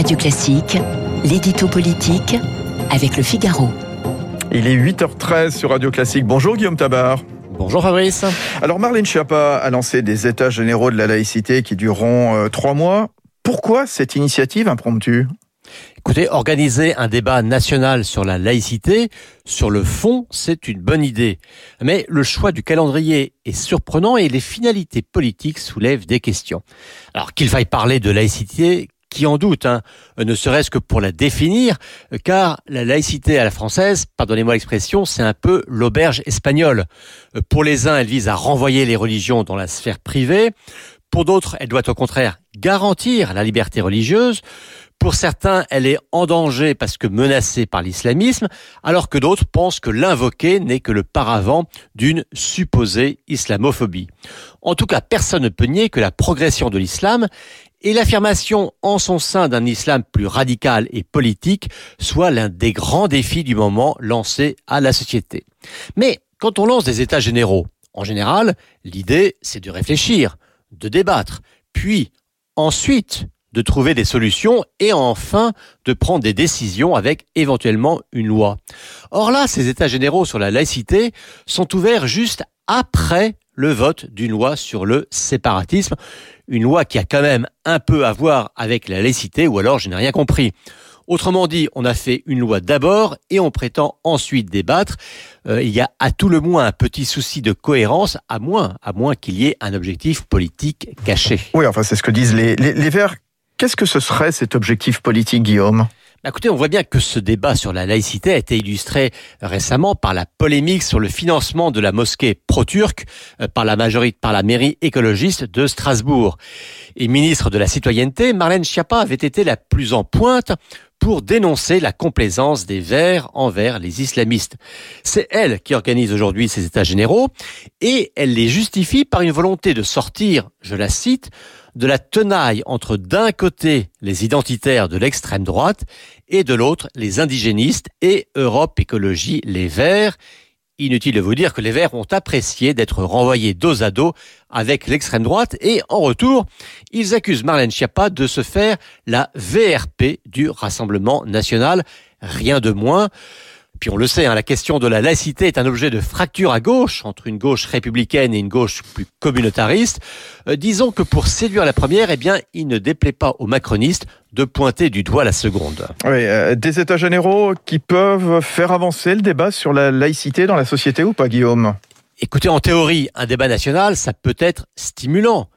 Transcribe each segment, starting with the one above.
Radio Classique, l'édito politique avec le Figaro. Il est 8h13 sur Radio Classique. Bonjour Guillaume Tabar. Bonjour Fabrice. Alors Marlène Schiappa a lancé des états généraux de la laïcité qui dureront euh, trois mois. Pourquoi cette initiative impromptue? Écoutez, organiser un débat national sur la laïcité, sur le fond, c'est une bonne idée. Mais le choix du calendrier est surprenant et les finalités politiques soulèvent des questions. Alors qu'il faille parler de laïcité, qui en doute, hein, ne serait-ce que pour la définir, car la laïcité à la française, pardonnez-moi l'expression, c'est un peu l'auberge espagnole. Pour les uns, elle vise à renvoyer les religions dans la sphère privée. Pour d'autres, elle doit au contraire garantir la liberté religieuse. Pour certains, elle est en danger parce que menacée par l'islamisme, alors que d'autres pensent que l'invoquer n'est que le paravent d'une supposée islamophobie. En tout cas, personne ne peut nier que la progression de l'islam et l'affirmation en son sein d'un islam plus radical et politique soit l'un des grands défis du moment lancés à la société. Mais quand on lance des états généraux, en général, l'idée c'est de réfléchir, de débattre, puis ensuite de trouver des solutions et enfin de prendre des décisions avec éventuellement une loi. Or là, ces états généraux sur la laïcité sont ouverts juste après le vote d'une loi sur le séparatisme, une loi qui a quand même un peu à voir avec la laïcité ou alors je n'ai rien compris. Autrement dit, on a fait une loi d'abord et on prétend ensuite débattre. Euh, il y a à tout le moins un petit souci de cohérence, à moins, à moins qu'il y ait un objectif politique caché. Oui, enfin c'est ce que disent les, les, les Verts Qu'est-ce que ce serait cet objectif politique, Guillaume? Écoutez, on voit bien que ce débat sur la laïcité a été illustré récemment par la polémique sur le financement de la mosquée pro-turque euh, par la majorité, par la mairie écologiste de Strasbourg. Et ministre de la citoyenneté, Marlène Schiappa avait été la plus en pointe pour dénoncer la complaisance des Verts envers les islamistes. C'est elle qui organise aujourd'hui ces états généraux et elle les justifie par une volonté de sortir, je la cite, de la tenaille entre d'un côté les identitaires de l'extrême droite et de l'autre les indigénistes et Europe Écologie Les Verts. Inutile de vous dire que les Verts ont apprécié d'être renvoyés dos à dos avec l'extrême droite et en retour, ils accusent Marlène Schiappa de se faire la VRP du Rassemblement national. Rien de moins. Puis on le sait, hein, la question de la laïcité est un objet de fracture à gauche, entre une gauche républicaine et une gauche plus communautariste. Euh, disons que pour séduire la première, eh bien, il ne déplaît pas aux macronistes de pointer du doigt la seconde. Oui, euh, des États généraux qui peuvent faire avancer le débat sur la laïcité dans la société ou pas, Guillaume? Écoutez, en théorie, un débat national, ça peut être stimulant.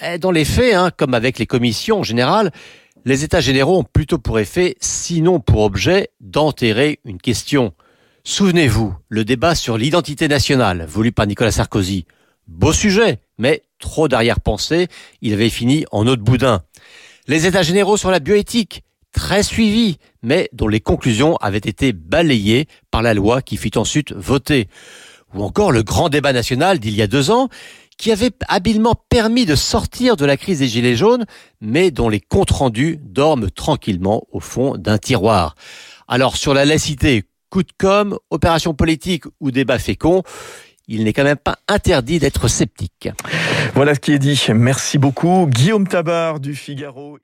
Mais dans les faits, hein, comme avec les commissions en général, les États généraux ont plutôt pour effet, sinon pour objet, d'enterrer une question. Souvenez-vous, le débat sur l'identité nationale, voulu par Nicolas Sarkozy. Beau sujet, mais trop d'arrière-pensée, il avait fini en eau boudin. Les États généraux sur la bioéthique, très suivis, mais dont les conclusions avaient été balayées par la loi qui fut ensuite votée. Ou encore le grand débat national d'il y a deux ans, qui avait habilement permis de sortir de la crise des Gilets jaunes, mais dont les comptes rendus dorment tranquillement au fond d'un tiroir. Alors sur la laïcité, coup de com, opération politique ou débat fécond, il n'est quand même pas interdit d'être sceptique. Voilà ce qui est dit. Merci beaucoup. Guillaume Tabar du Figaro.